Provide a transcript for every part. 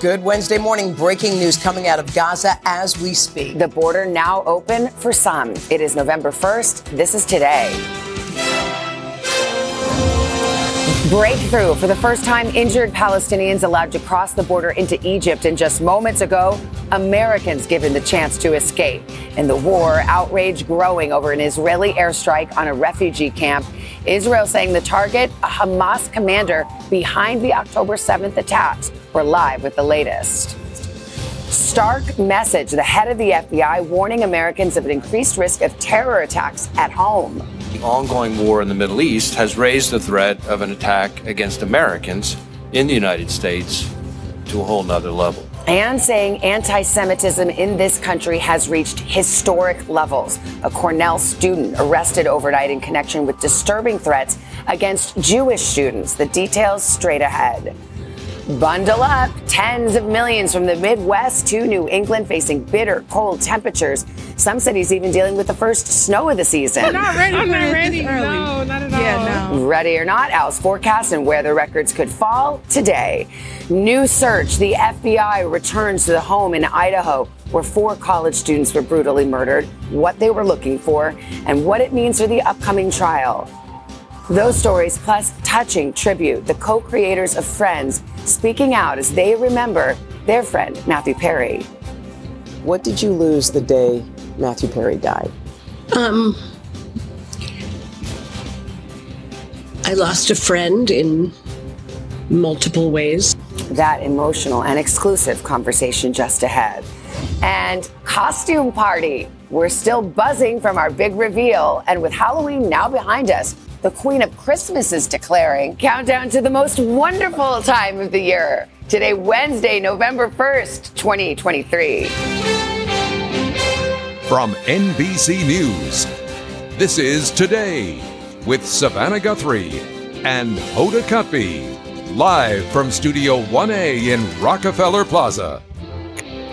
Good Wednesday morning. Breaking news coming out of Gaza as we speak. The border now open for some. It is November 1st. This is today. Breakthrough. For the first time, injured Palestinians allowed to cross the border into Egypt. And just moments ago, Americans given the chance to escape. In the war, outrage growing over an Israeli airstrike on a refugee camp. Israel saying the target, a Hamas commander behind the October 7th attacks. We're live with the latest. Stark message. The head of the FBI warning Americans of an increased risk of terror attacks at home. Ongoing war in the Middle East has raised the threat of an attack against Americans in the United States to a whole nother level. And saying anti Semitism in this country has reached historic levels. A Cornell student arrested overnight in connection with disturbing threats against Jewish students. The details straight ahead. Bundle up. Tens of millions from the Midwest to New England facing bitter cold temperatures. Some cities even dealing with the first snow of the season. I'm not ready. I'm not ready. No, not at all. Yeah, no. Ready or not, Al's forecast and where the records could fall today. New search. The FBI returns to the home in Idaho where four college students were brutally murdered, what they were looking for, and what it means for the upcoming trial. Those stories, plus touching tribute, the co creators of Friends speaking out as they remember their friend, Matthew Perry. What did you lose the day Matthew Perry died? Um, I lost a friend in multiple ways. That emotional and exclusive conversation just ahead. And costume party. We're still buzzing from our big reveal, and with Halloween now behind us, the Queen of Christmas is declaring countdown to the most wonderful time of the year. Today, Wednesday, November 1st, 2023. From NBC News, this is Today with Savannah Guthrie and Hoda Kotb, live from Studio 1A in Rockefeller Plaza.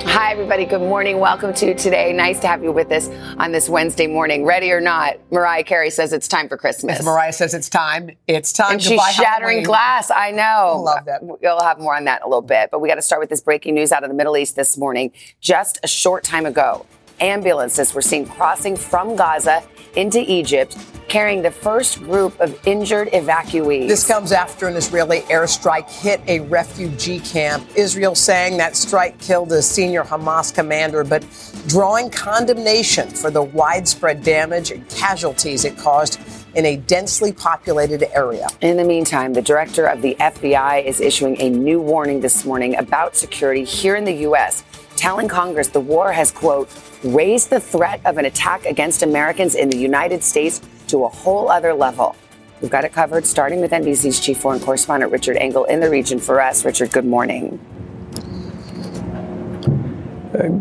Hi, everybody. Good morning. Welcome to today. Nice to have you with us on this Wednesday morning. Ready or not, Mariah Carey says it's time for Christmas. As Mariah says it's time. It's time and to she's shattering Halloween. glass. I know. Love that. We'll have more on that in a little bit. But we got to start with this breaking news out of the Middle East this morning. Just a short time ago, ambulances were seen crossing from Gaza into Egypt, carrying the first group of injured evacuees. This comes after an Israeli airstrike hit a refugee camp. Israel saying that strike killed a senior Hamas commander, but drawing condemnation for the widespread damage and casualties it caused in a densely populated area. In the meantime, the director of the FBI is issuing a new warning this morning about security here in the U.S., telling Congress the war has, quote, raised the threat of an attack against Americans in the United States to a whole other level. We've got it covered, starting with NBC's chief foreign correspondent, Richard Engel, in the region for us. Richard, good morning.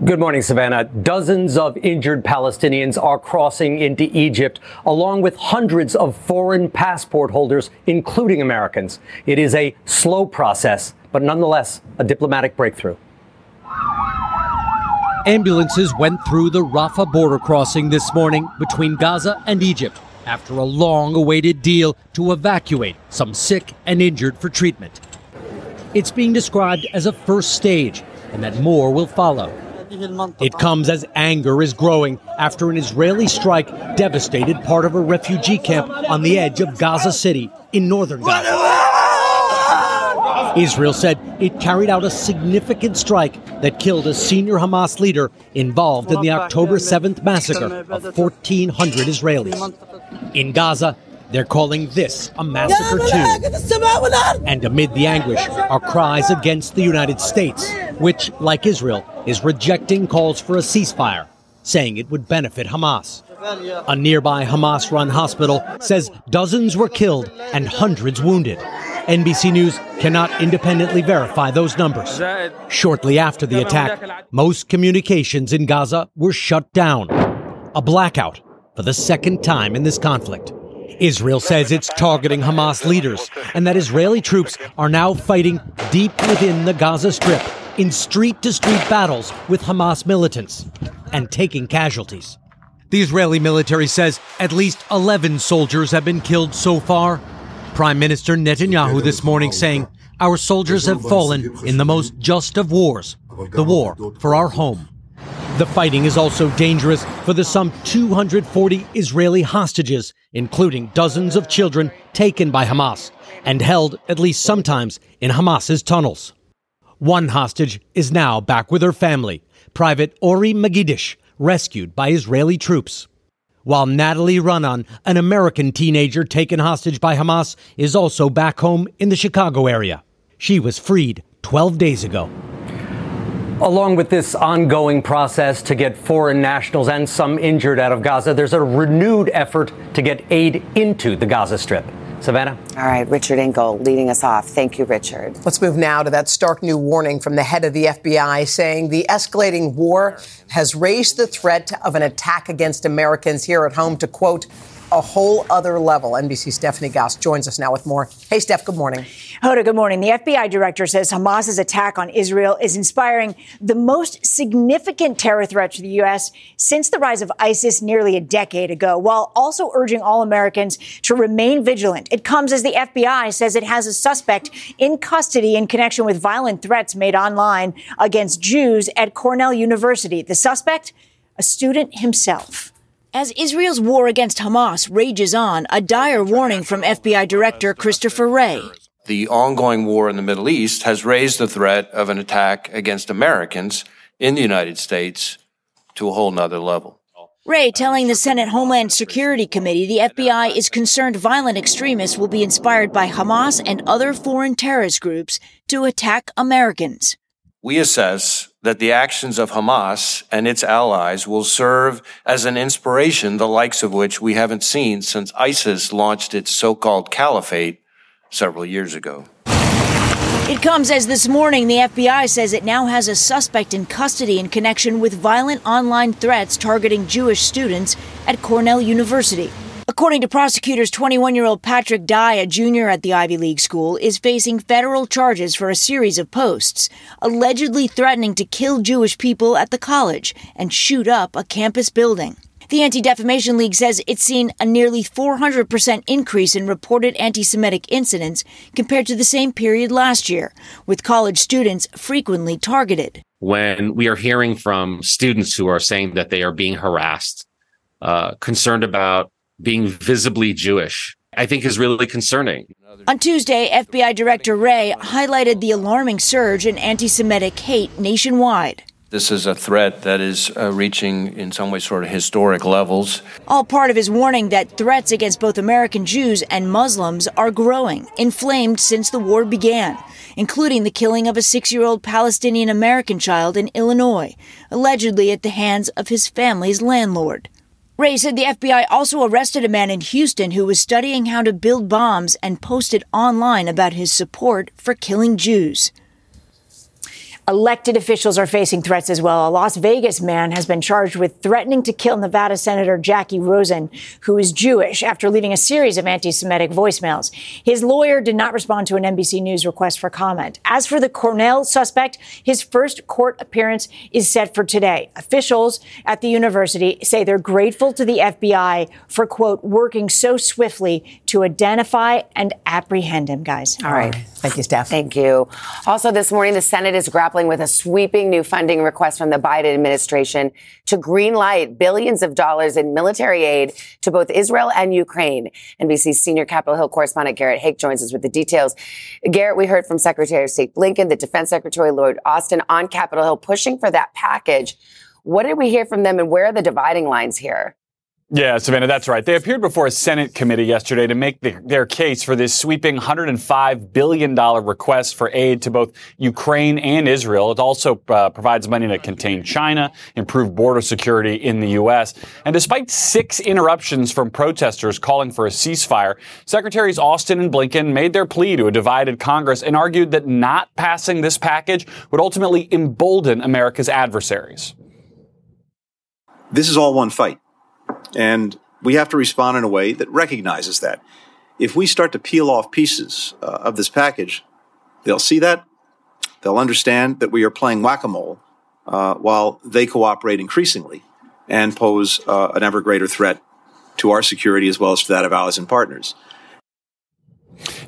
Good morning, Savannah. Dozens of injured Palestinians are crossing into Egypt, along with hundreds of foreign passport holders, including Americans. It is a slow process, but nonetheless a diplomatic breakthrough. Ambulances went through the Rafah border crossing this morning between Gaza and Egypt after a long awaited deal to evacuate some sick and injured for treatment. It's being described as a first stage and that more will follow. It comes as anger is growing after an Israeli strike devastated part of a refugee camp on the edge of Gaza City in northern Gaza. Israel said it carried out a significant strike that killed a senior Hamas leader involved in the October 7th massacre of 1,400 Israelis. In Gaza, they're calling this a massacre too. And amid the anguish are cries against the United States, which, like Israel, is rejecting calls for a ceasefire, saying it would benefit Hamas. A nearby Hamas run hospital says dozens were killed and hundreds wounded. NBC News cannot independently verify those numbers. Shortly after the attack, most communications in Gaza were shut down. A blackout for the second time in this conflict. Israel says it's targeting Hamas leaders and that Israeli troops are now fighting deep within the Gaza Strip in street to street battles with Hamas militants and taking casualties. The Israeli military says at least 11 soldiers have been killed so far. Prime Minister Netanyahu this morning saying, Our soldiers have fallen in the most just of wars, the war for our home. The fighting is also dangerous for the some 240 Israeli hostages, including dozens of children taken by Hamas and held, at least sometimes, in Hamas's tunnels. One hostage is now back with her family, Private Ori Megidish, rescued by Israeli troops. While Natalie Raanan, an American teenager taken hostage by Hamas, is also back home in the Chicago area. She was freed 12 days ago. Along with this ongoing process to get foreign nationals and some injured out of Gaza, there's a renewed effort to get aid into the Gaza Strip. Savannah? All right, Richard Engel leading us off. Thank you, Richard. Let's move now to that stark new warning from the head of the FBI saying the escalating war has raised the threat of an attack against Americans here at home to, quote, a whole other level. NBC Stephanie Gosk joins us now with more. Hey, Steph, good morning. Hoda, good morning. The FBI director says Hamas's attack on Israel is inspiring the most significant terror threat to the U.S. since the rise of ISIS nearly a decade ago, while also urging all Americans to remain vigilant. It comes as the FBI says it has a suspect in custody in connection with violent threats made online against Jews at Cornell University. The suspect, a student himself. As Israel's war against Hamas rages on, a dire warning from FBI Director Christopher Wray. The ongoing war in the Middle East has raised the threat of an attack against Americans in the United States to a whole nother level. Wray telling the Senate Homeland Security Committee the FBI is concerned violent extremists will be inspired by Hamas and other foreign terrorist groups to attack Americans. We assess that the actions of Hamas and its allies will serve as an inspiration, the likes of which we haven't seen since ISIS launched its so-called caliphate several years ago. It comes as this morning the FBI says it now has a suspect in custody in connection with violent online threats targeting Jewish students at Cornell University. According to prosecutors, 21 year old Patrick Dai, a junior at the Ivy League school, is facing federal charges for a series of posts, allegedly threatening to kill Jewish people at the college and shoot up a campus building. The Anti Defamation League says it's seen a nearly 400% increase in reported anti Semitic incidents compared to the same period last year, with college students frequently targeted. When we are hearing from students who are saying that they are being harassed, uh, concerned about being visibly Jewish, I think is really concerning. On Tuesday, FBI Director Wray highlighted the alarming surge in anti Semitic hate nationwide. This is a threat that is uh, reaching, in some ways, sort of historic levels. All part of his warning that threats against both American Jews and Muslims are growing, inflamed since the war began, including the killing of a six year old Palestinian American child in Illinois, allegedly at the hands of his family's landlord. Wray said the FBI also arrested a man in Houston who was studying how to build bombs and posted online about his support for killing Jews. Elected officials are facing threats as well. A Las Vegas man has been charged with threatening to kill Nevada Senator Jacky Rosen, who is Jewish, after leaving a series of anti Semitic voicemails. His lawyer did not respond to an NBC News request for comment. As for the Cornell suspect, his first court appearance is set for today. Officials at the university say they're grateful to the FBI for, quote, working so swiftly to identify and apprehend him, guys. All right. Thank you, Steph. Thank you. Also, this morning, the Senate is grappling with a sweeping new funding request from the Biden administration to greenlight billions of dollars in military aid to both Israel and Ukraine. NBC's senior Capitol Hill correspondent Garrett Haake joins us with the details. Garrett, we heard from Secretary of State Blinken, the Defense Secretary Lloyd Austin on Capitol Hill pushing for that package. What did we hear from them and where are the dividing lines here? Yeah, Savannah, that's right. They appeared before a Senate committee yesterday to make the, their case for this sweeping $105 billion request for aid to both Ukraine and Israel. It also uh, provides money to contain China, improve border security in the U.S. And despite six interruptions from protesters calling for a ceasefire, Secretaries Austin and Blinken made their plea to a divided Congress and argued that not passing this package would ultimately embolden America's adversaries. This is all one fight. And we have to respond in a way that recognizes that. If we start to peel off pieces uh, of this package, they'll see that. They'll understand that we are playing whack a mole uh, while they cooperate increasingly and pose uh, an ever greater threat to our security as well as to that of allies and partners.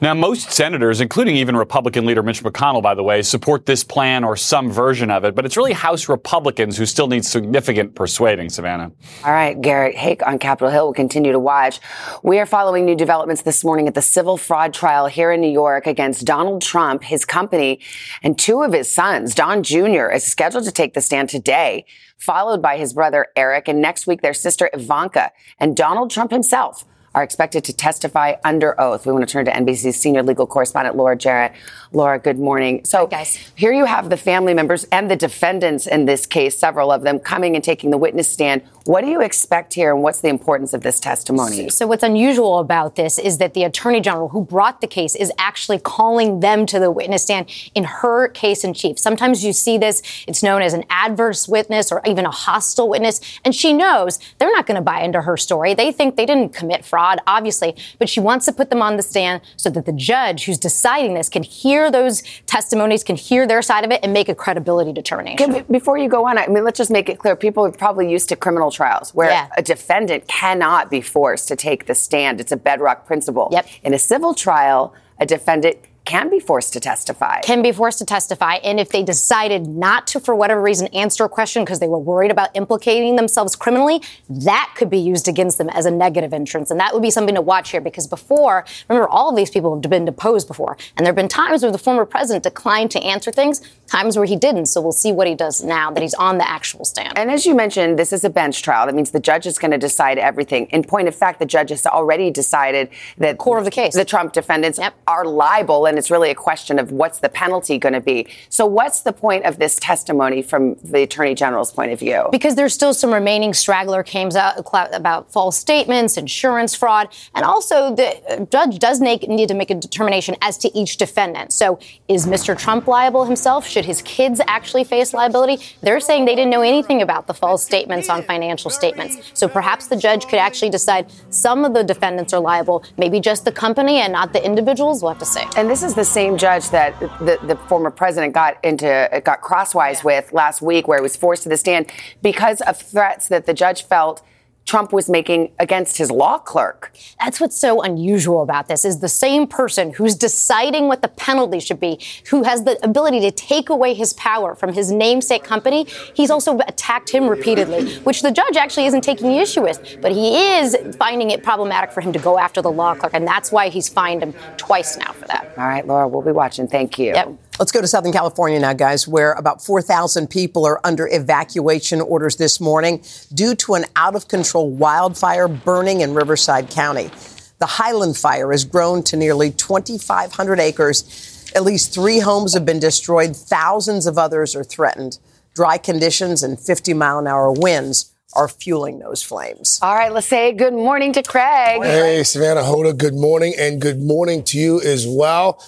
Now, most senators, including even Republican leader Mitch McConnell, by the way, support this plan or some version of it, but it's really House Republicans who still need significant persuading, Savannah. All right, Garrett Haake on Capitol Hill will continue to watch. We are following new developments this morning at the civil fraud trial here in New York against Donald Trump, his company, and two of his sons. Don Jr. is scheduled to take the stand today, followed by his brother Eric, and next week their sister Ivanka and Donald Trump himself are expected to testify under oath. We want to turn to NBC's senior legal correspondent, Laura Jarrett. Laura, good morning. So, Hi, guys. here you have the family members and the defendants in this case, several of them coming and taking the witness stand. What do you expect here, and what's the importance of this testimony? So, what's unusual about this is that the attorney general who brought the case is actually calling them to the witness stand in her case in chief. Sometimes you see this, it's known as an adverse witness or even a hostile witness, and she knows they're not going to buy into her story. They think they didn't commit fraud, obviously, but she wants to put them on the stand so that the judge who's deciding this can hear those testimonies, can hear their side of it, and make a credibility determination. Before you go on, I mean, let's just make it clear people are probably used to criminal trials where yeah. a defendant cannot be forced to take the stand. It's a bedrock principle. Yep. In a civil trial, a defendant can be forced to testify. Can be forced to testify. And if they decided not to, for whatever reason, answer a question because they were worried about implicating themselves criminally, that could be used against them as a negative entrance. And that would be something to watch here because before, remember, all of these people have been deposed before. And there have been times where the former president declined to answer things, times where he didn't. So we'll see what he does now that he's on the actual stand. And as you mentioned, this is a bench trial. That means the judge is going to decide everything. In point of fact, the judge has already decided that core of the case, the Trump defendants yep. are liable and it's really a question of what's the penalty going to be. So, what's the point of this testimony from the attorney general's point of view? Because there's still some remaining straggler claims about false statements, insurance fraud, and also the uh, judge does need to make a determination as to each defendant. So, is Mr. Trump liable himself? Should his kids actually face liability? They're saying they didn't know anything about the false statements on financial statements. So, perhaps the judge could actually decide some of the defendants are liable, maybe just the company and not the individuals. We'll have to see. And this is the same judge that the, the former president got into got crosswise yeah. with last week, where he was forced to the stand because of threats that the judge felt Trump was making against his law clerk. That's what's so unusual about this is the same person who's deciding what the penalty should be, who has the ability to take away his power from his namesake company. He's also attacked him repeatedly, which the judge actually isn't taking issue with, but he is finding it problematic for him to go after the law clerk, and that's why he's fined him twice now for that. All right, Laura, we'll be watching. Thank you. Yep. Let's go to Southern California now, guys, where about 4,000 people are under evacuation orders this morning due to an out of control wildfire burning in Riverside County. The Highland Fire has grown to nearly 2,500 acres. At least three homes have been destroyed, thousands of others are threatened. Dry conditions and 50 mile an hour winds are fueling those flames. All right, let's say good morning to Craig. Hey, Savannah Hoda, good morning, and good morning to you as well.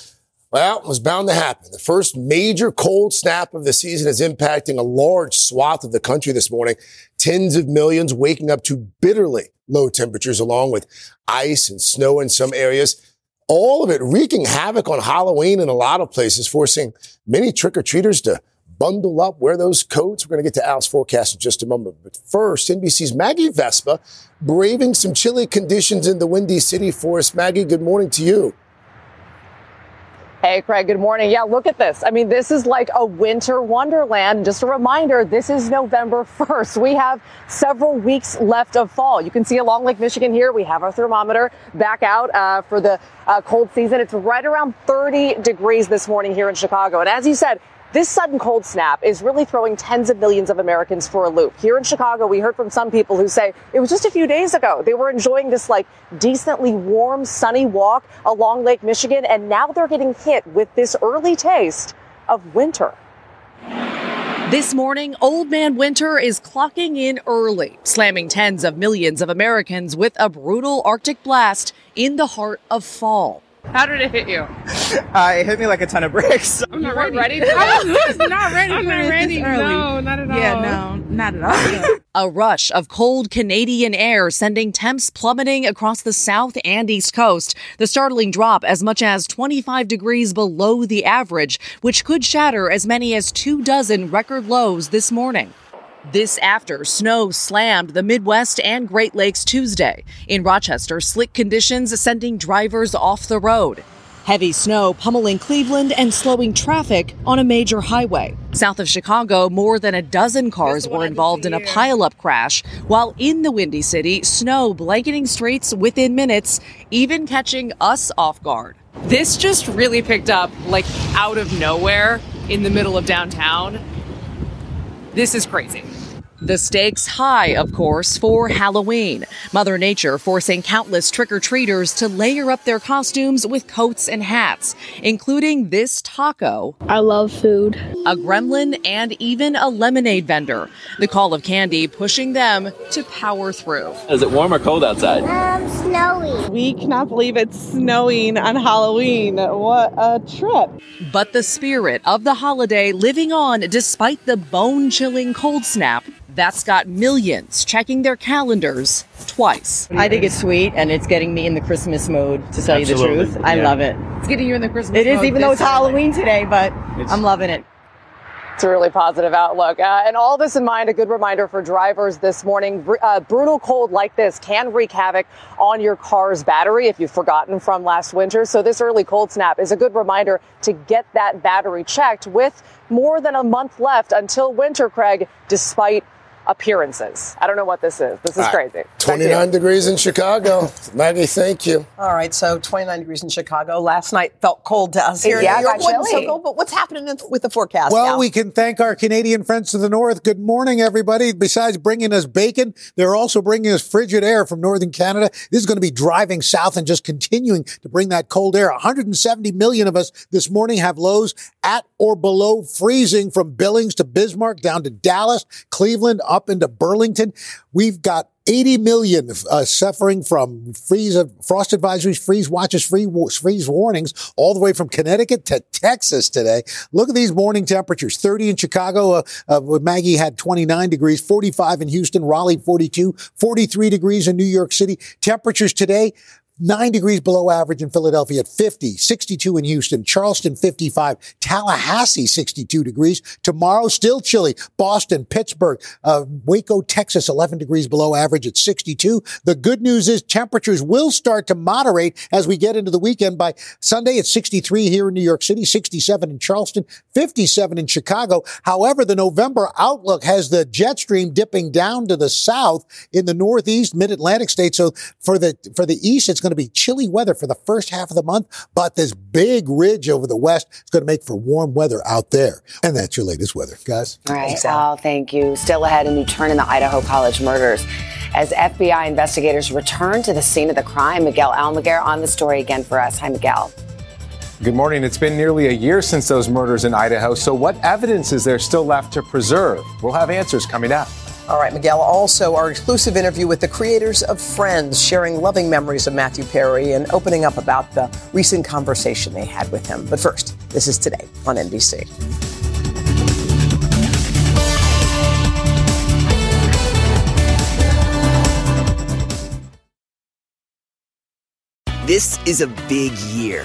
Well, it was bound to happen. The first major cold snap of the season is impacting a large swath of the country this morning. Tens of millions waking up to bitterly low temperatures along with ice and snow in some areas. All of it wreaking havoc on Halloween in a lot of places, forcing many trick-or-treaters to bundle up, wear those coats. We're going to get to Al's forecast in just a moment. But first, NBC's Maggie Vespa braving some chilly conditions in the Windy City for us. Maggie, good morning to you. Hey, Craig, good morning. Yeah, look at this. I mean, this is like a winter wonderland. Just a reminder, this is November 1st. We have several weeks left of fall. You can see along Lake Michigan here, we have our thermometer back out uh, for the uh, cold season. It's right around 30 degrees this morning here in Chicago. And as you said, this sudden cold snap is really throwing tens of millions of Americans for a loop. Here in Chicago, we heard from some people who say it was just a few days ago. They were enjoying this like decently warm, sunny walk along Lake Michigan, and now they're getting hit with this early taste of winter. This morning, Old Man Winter is clocking in early, slamming tens of millions of Americans with a brutal Arctic blast in the heart of fall. How did it hit you? Uh, it hit me like a ton of bricks. I'm not ready. ready I was not ready. I'm not ready. No, not at all. Yeah, no, not at all. A rush of cold Canadian air sending temps plummeting across the south and east coast. The startling drop as much as 25 degrees below the average, which could shatter as many as two dozen record lows this morning. This after snow slammed the Midwest and Great Lakes Tuesday. In Rochester, slick conditions sending drivers off the road. Heavy snow pummeling Cleveland and slowing traffic on a major highway. South of Chicago, more than a dozen cars were involved in a pileup crash, while in the Windy City, snow blanketing streets within minutes, even catching us off guard. This just really picked up like out of nowhere in the middle of downtown. This is crazy. The stakes high, of course, for Halloween. Mother Nature forcing countless trick or treaters to layer up their costumes with coats and hats, including this taco. I love food. A gremlin and even a lemonade vendor. The call of candy pushing them to power through. Is it warm or cold outside? Um, snowy. We cannot believe it's snowing on Halloween. What a trip. But the spirit of the holiday living on despite the bone chilling cold snap that's got millions checking their calendars twice. I think it's sweet and it's getting me in the Christmas mode, to tell Absolutely. you the truth. I Yeah. love it. It's getting you in the Christmas It is, mode even though it's time. Halloween today, but I'm loving it. It's a really positive outlook. Uh, and all this in mind, a good reminder for drivers this morning. Br- uh, brutal cold like this can wreak havoc on your car's battery if you've forgotten from last winter. So this early cold snap is a good reminder to get that battery checked with more than a month left until winter, Craig, despite appearances. I don't know what this is. This is All right. crazy. Back 29 degrees in Chicago. Maggie, thank you. All right, so 29 degrees in Chicago. Last night felt cold to us here Yeah, in New York. got Wasn't so cold, but what's happening with the forecast Well, now? we can thank our Canadian friends to the north. Good morning, everybody. Besides bringing us bacon, they're also bringing us frigid air from northern Canada. This is going to be driving south and just continuing to bring that cold air. 170 million of us this morning have lows at or below freezing from Billings to Bismarck down to Dallas, Cleveland, up into Burlington. We've got 80 million uh, suffering from freeze frost advisories, freeze watches, free, freeze warnings, all the way from Connecticut to Texas today. Look at these morning temperatures: 30 in Chicago, uh, uh, Maggie had 29 degrees, 45 in Houston, Raleigh 42, 43 degrees in New York City. Temperatures today. Nine degrees below average in Philadelphia at 50, 62 in Houston, Charleston 55, Tallahassee 62 degrees. Tomorrow still chilly. Boston, Pittsburgh, uh, Waco, Texas 11 degrees below average at 62. The good news is temperatures will start to moderate as we get into the weekend. By Sunday, it's 63 here in New York City, 67 in Charleston, 57 in Chicago. However, the November outlook has the jet stream dipping down to the south in the northeast, mid-Atlantic states. So for the for the east, it's going to be chilly weather for the first half of the month, but this big ridge over the west is going to make for warm weather out there. And that's your latest weather, guys. All right. Oh, thank you. Still ahead, a new turn in the Idaho College murders. As FBI investigators return to the scene of the crime, Miguel Almaguer on the story again for us. Hi, Miguel. Good morning. It's been nearly a year since those murders in Idaho. So, what evidence is there still left to preserve? We'll have answers coming up. All right, Miguel. Also, our exclusive interview with the creators of Friends, sharing loving memories of Matthew Perry and opening up about the recent conversation they had with him. But first, this is today on NBC. This is a big year.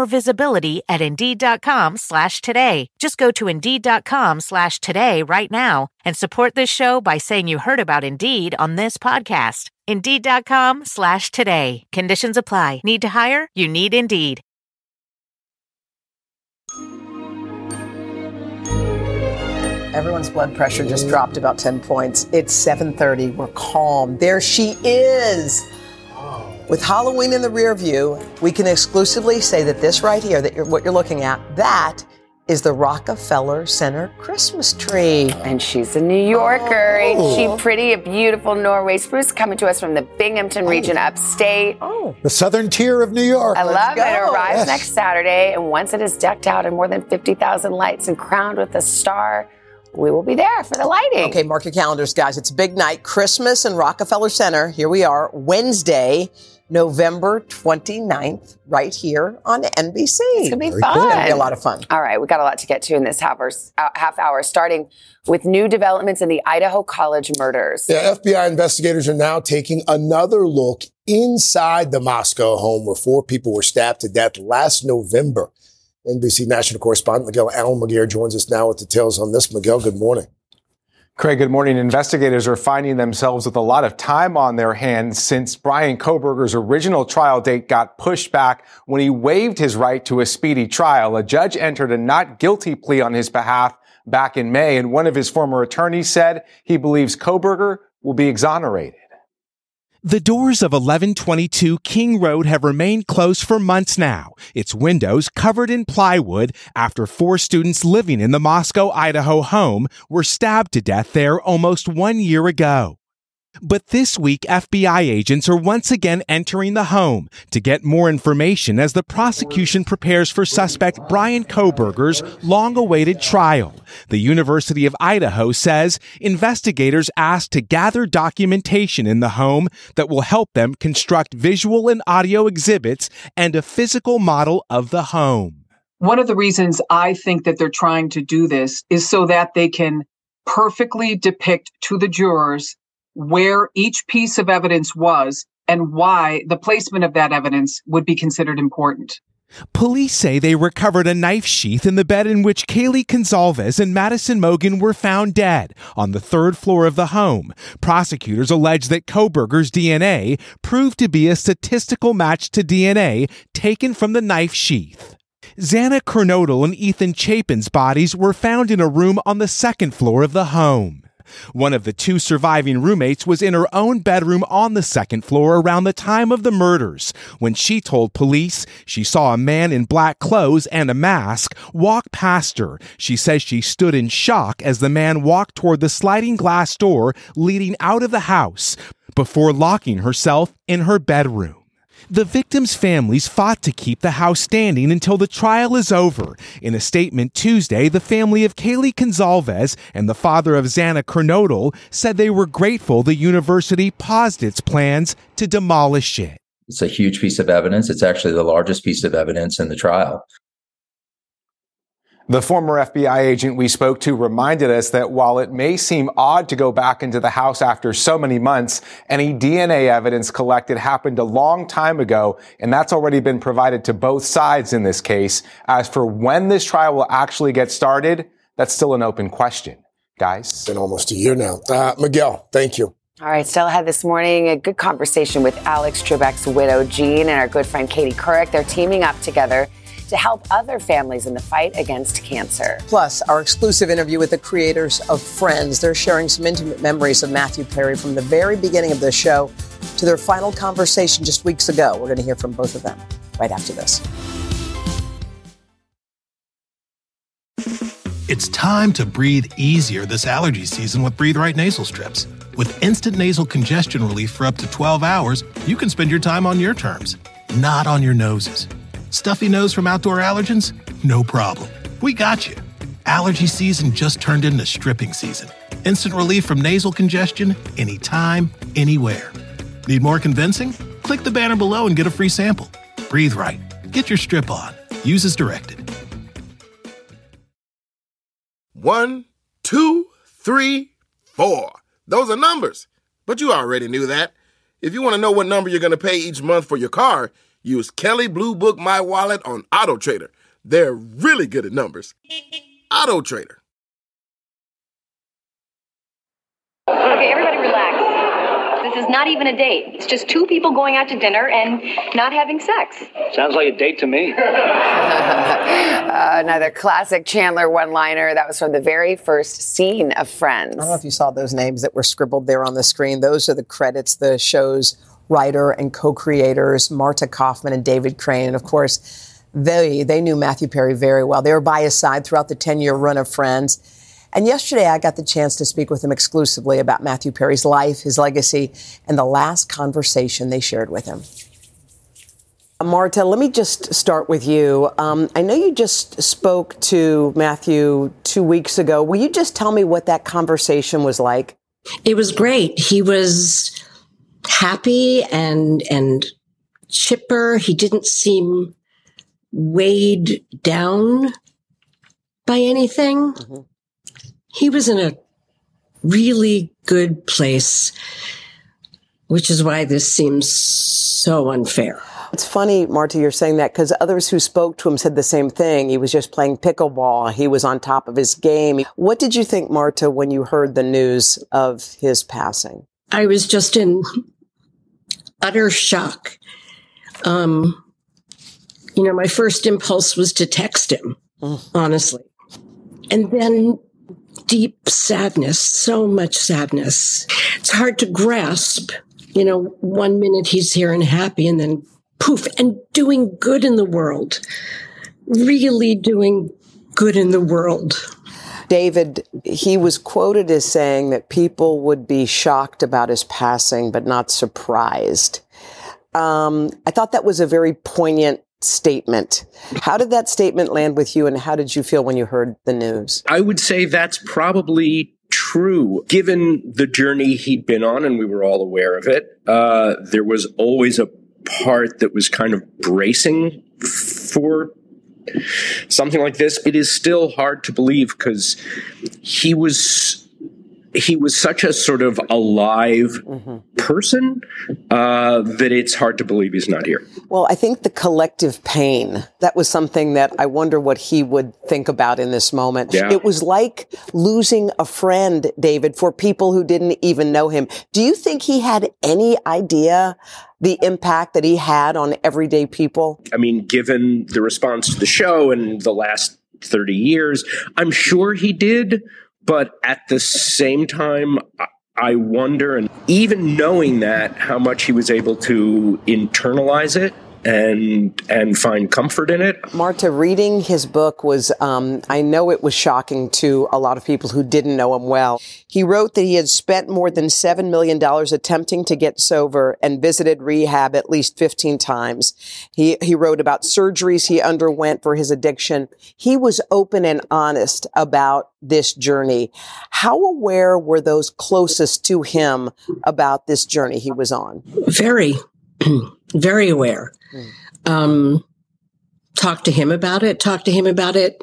visibility at Indeed.com slash today. Just go to Indeed.com slash today right now and support this show by saying you heard about Indeed on this podcast. Indeed.com slash today. Conditions apply. Need to hire? You need Indeed. Everyone's blood pressure just dropped about 10 points. It's 7:30. We're calm. There she is. With Halloween in the rear view, we can exclusively say that this right here, that you're, what you're looking at, that is the Rockefeller Center Christmas tree. And she's a New Yorker. Ain't Oh. she pretty? A beautiful Norway spruce coming to us from the Binghamton oh. region upstate. Oh. The southern tier of New York. I love it. It go. arrives Yes. next Saturday, and once it is decked out in more than 50,000 lights and crowned with a star, we will be there for the lighting. Okay, mark your calendars, guys. It's a big night. Christmas in Rockefeller Center. Here we are, Wednesday, November 29th, right here on NBC. It's gonna be It's fun. gonna be a lot of fun. All right, we got a lot to get to in this half hour, uh, half hour, starting with new developments in the Idaho College murders. Yeah, FBI investigators are now taking another look inside the Moscow home where four people were stabbed to death last November. NBC national correspondent Miguel Almaguer joins us now with details on this. Miguel, good morning. Craig, good morning. Investigators are finding themselves with a lot of time on their hands since Bryan Kohberger's original trial date got pushed back when he waived his right to a speedy trial. A judge entered a not guilty plea on his behalf back in May, and one of his former attorneys said he believes Kohberger will be exonerated. The doors of 1122 King Road have remained closed for months now, its windows covered in plywood after four students living in the Moscow, Idaho home were stabbed to death there almost one year ago. But this week, FBI agents are once again entering the home to get more information as the prosecution prepares for suspect Bryan Kohberger's long awaited trial. The University of Idaho says investigators asked to gather documentation in the home that will help them construct visual and audio exhibits and a physical model of the home. One of the reasons I think that they're trying to do this is so that they can perfectly depict to the jurors where each piece of evidence was and why the placement of that evidence would be considered important. Police say they recovered a knife sheath in the bed in which Kaylee Goncalves and Madison Mogen were found dead on the third floor of the home. Prosecutors allege that Kohberger's DNA proved to be a statistical match to DNA taken from the knife sheath. Xana Kernodle and Ethan Chapin's bodies were found in a room on the second floor of the home. One of the two surviving roommates was in her own bedroom on the second floor around the time of the murders when she told police she saw a man in black clothes and a mask walk past her. She says she stood in shock as the man walked toward the sliding glass door leading out of the house before locking herself in her bedroom. The victims' families fought to keep the house standing until the trial is over. In a statement Tuesday, the family of Kaylee Goncalves and the father of Xana Kernodle said they were grateful the university paused its plans to demolish it. It's a huge piece of evidence. It's actually the largest piece of evidence in the trial. The former FBI agent we spoke to reminded us that while it may seem odd to go back into the house after so many months, any DNA evidence collected happened a long time ago, and that's already been provided to both sides in this case. As for when this trial will actually get started, that's still an open question. Guys? It's been almost a year now. Uh, Miguel, thank you. All right, still had this morning a good conversation with Alex Trebek's widow, Jean, and our good friend Katie Couric. They're teaming up together to help other families in the fight against cancer. Plus, our exclusive interview with the creators of Friends. They're sharing some intimate memories of Matthew Perry from the very beginning of the show to their final conversation just weeks ago. We're going to hear from both of them right after this. It's time to breathe easier this allergy season with Breathe Right nasal strips. With instant nasal congestion relief for up to 12 hours, you can spend your time on your terms, not on your noses. Stuffy nose from outdoor allergens? No problem. We got you. Allergy season just turned into stripping season. Instant relief from nasal congestion anytime, anywhere. Need more convincing? Click the banner below and get a free sample. Breathe right. Get your strip on. Use as directed. One, two, three, four. Those are numbers. But you already knew that. If you want to know what number you're going to pay each month for your car, use Kelley Blue Book My Wallet on Auto Trader. They're really good at numbers. Auto Trader. Okay, everybody relax. This is not even a date. It's just two people going out to dinner and not having sex. Sounds like a date to me. uh, another classic Chandler one liner. That was from the very first scene of Friends. I don't know if you saw those names that were scribbled there on the screen. Those are the credits, the show's writer and co creators, Marta Kauffman and David Crane. And of course, they, they knew Matthew Perry very well. They were by his side throughout the 10 year run of Friends. And yesterday I got the chance to speak with him exclusively about Matthew Perry's life, his legacy, and the last conversation they shared with him. Marta, let me just start with you. Um, I know you just spoke to Matthew two weeks ago. Will you just tell me what that conversation was like? It was great. He was happy and and chipper. He didn't seem weighed down by anything. Mm-hmm he was in a really good place, which is why this seems so unfair. It's funny, Marta, you're saying that because others who spoke to him said the same thing. He was just playing pickleball. He was on top of his game. What did you think, Marta, when you heard the news of his passing? I was just in utter shock. Um, you know, my first impulse was to text him, mm. honestly. And then deep sadness, so much sadness. It's hard to grasp. You know, one minute he's here and happy, and then poof, and doing good in the world. Really doing good in the world. David, he was quoted as saying that people would be shocked about his passing, but not surprised. Um, I thought that was a very poignant statement. How did that statement land with you, and how did you feel when you heard the news? I would say that's probably true. Given the journey he'd been on, and we were all aware of it, uh, there was always a part that was kind of bracing for something like this. It is still hard to believe because he was he was such a sort of alive mm-hmm. person uh, that it's hard to believe he's not here. Well, I think the collective pain, that was something that I wonder what he would think about in this moment. Yeah. It was like losing a friend, David, for people who didn't even know him. Do you think he had any idea the impact that he had on everyday people? I mean, given the response to the show and the last 30 years, I'm sure he did but at the same time, I wonder, and even knowing that, how much he was able to internalize it and and find comfort in it. Marta, reading his book was, um, I know it was shocking to a lot of people who didn't know him well. He wrote that he had spent more than $7 million attempting to get sober and visited rehab at least 15 times. He, he wrote about surgeries he underwent for his addiction. He was open and honest about this journey. How aware were those closest to him about this journey he was on? Very, very aware. Um, talk to him about it. Talk to him about it.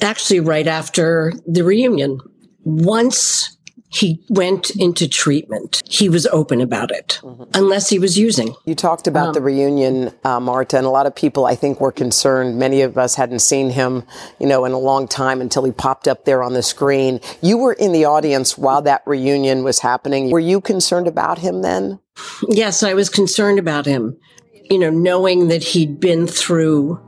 Actually, right after the reunion, once he went into treatment. He was open about it, mm-hmm. unless he was using. You talked about um, the reunion, uh, Marta, and a lot of people, I think, were concerned. Many of us hadn't seen him, you know, in a long time until he popped up there on the screen. You were in the audience while that reunion was happening. Were you concerned about him then? Yes, I was concerned about him you know, knowing that he'd been through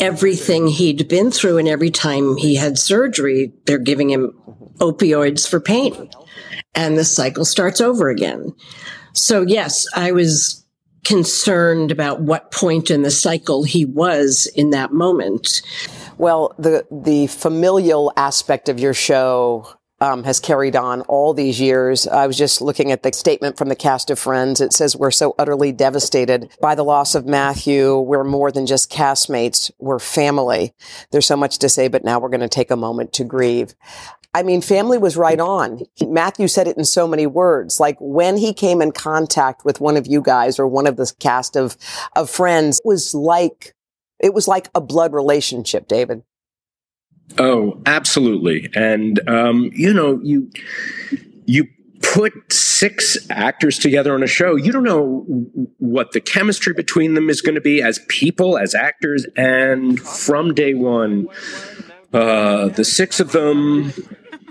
everything he'd been through and every time he had surgery, they're giving him opioids for pain and the cycle starts over again. So yes, I was concerned about what point in the cycle he was in that moment. Well, the the familial aspect of your show um, has carried on all these years. I was just looking at the statement from the cast of Friends. It says, We're so utterly devastated by the loss of Matthew. We're more than just castmates. We're family. There's so much to say, but now we're going to take a moment to grieve. I mean, family was right on. Matthew said it in so many words. Like when he came in contact with one of you guys or one of the cast of, of friends, it was like, it was like a blood relationship, David. Oh, absolutely. And um, you know, you you put six actors together on a show, you don't know what the chemistry between them is going to be as people, as actors, and from day one, uh, the six of them.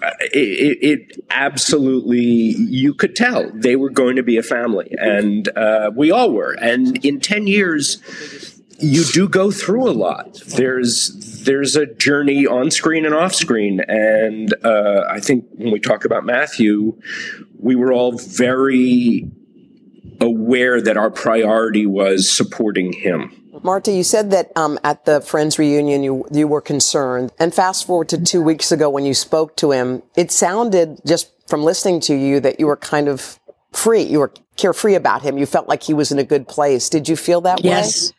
Uh, it, it, absolutely, you could tell they were going to be a family, and uh, we all were. And in 10 years, you do go through a lot. There's there's a journey on screen and off screen, and uh, I think when we talk about Matthew, we were all very aware that our priority was supporting him. Marta, you said that um, at the Friends reunion you you were concerned, and fast forward to two weeks ago when you spoke to him, it sounded just from listening to you that you were kind of free. You were carefree about him. You felt like he was in a good place. Did you feel that yes. way?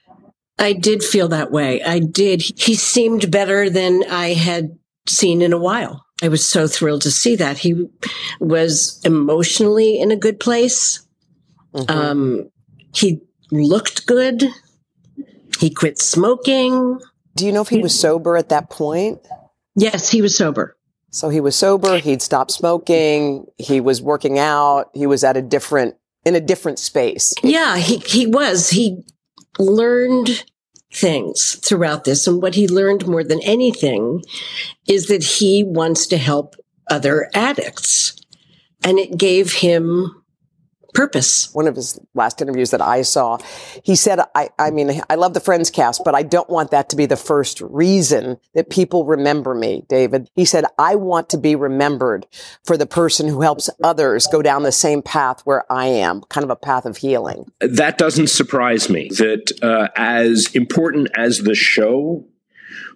I did feel that way. I did. He seemed better than I had seen in a while. I was so thrilled to see that. He was emotionally in a good place. Mm-hmm. Um, he looked good. He quit smoking. Do you know if he was sober at that point? Yes, he was sober. So he was sober. He'd stopped smoking. He was working out. He was at a different, in a different space. Yeah, he, he was. He learned things throughout this. And what he learned more than anything is that he wants to help other addicts. And it gave him purpose. One of his last interviews that I saw, he said, I, I mean, I love the Friends cast, but I don't want that to be the first reason that people remember me, David. He said, I want to be remembered for the person who helps others go down the same path where I am, kind of a path of healing. That doesn't surprise me that uh, as important as the show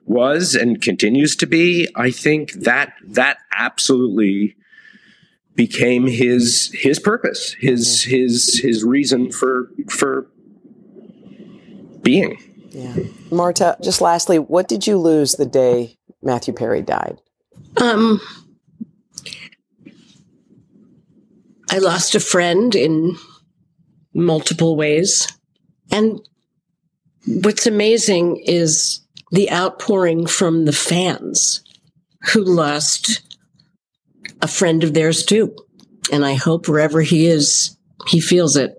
was and continues to be, I think that that absolutely became his his purpose, his his his reason for for being. Yeah. Marta, just lastly, what did you lose the day Matthew Perry died? Um I lost a friend in multiple ways. And what's amazing is the outpouring from the fans who lost a friend of theirs too. And I hope wherever he is, he feels it.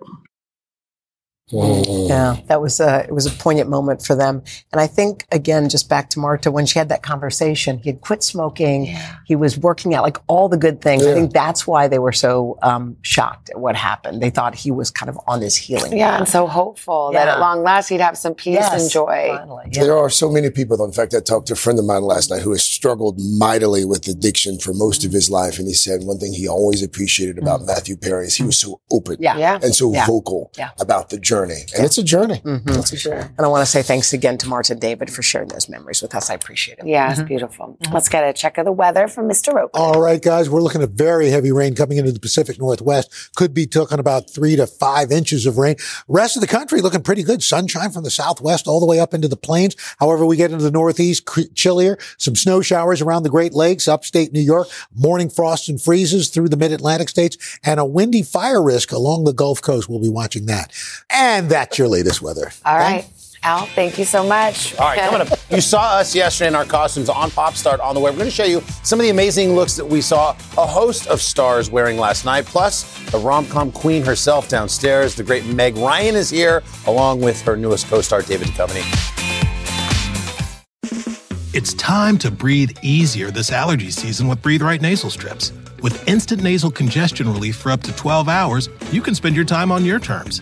Yeah, that was a it was a poignant moment for them, and I think again, just back to Marta when she had that conversation, he had quit smoking, yeah. he was working out, like all the good things. Yeah. I think that's why they were so um, shocked at what happened. They thought he was kind of on his healing. Yeah, path. and so hopeful yeah. that at long last he'd have some peace yes, and joy. Finally, there are so many people. Though. In fact, I talked to a friend of mine last night who has struggled mightily with addiction for most mm-hmm. of his life, and he said one thing he always appreciated about mm-hmm. Matthew Perry is he was so open, yeah. and so vocal about the journey, and it's a journey journey. Mm-hmm. That's sure. And I want to say thanks again to Marta David for sharing those memories with us. I appreciate it. Yeah, it's mm-hmm. beautiful. Let's get a check of the weather from Mr. Roker. All right, guys, we're looking at very heavy rain coming into the Pacific Northwest. Could be talking about three to five inches of rain. Rest of the country looking pretty good. Sunshine from the southwest all the way up into the plains. However, we get into the northeast, chillier. Some snow showers around the Great Lakes, upstate New York. Morning frosts and freezes through the mid-Atlantic states, and a windy fire risk along the Gulf Coast. We'll be watching that. And that's your latest weather. All right. Al, thank you so much. All right, coming up. You saw us yesterday in our costumes on Pop Start on the way. We're going to show you some of the amazing looks that we saw a host of stars wearing last night, plus the rom com queen herself downstairs. The great Meg Ryan is here, along with her newest co star, David Duchovny. It's time to breathe easier this allergy season with Breathe Right nasal strips. With instant nasal congestion relief for up to 12 hours, you can spend your time on your terms,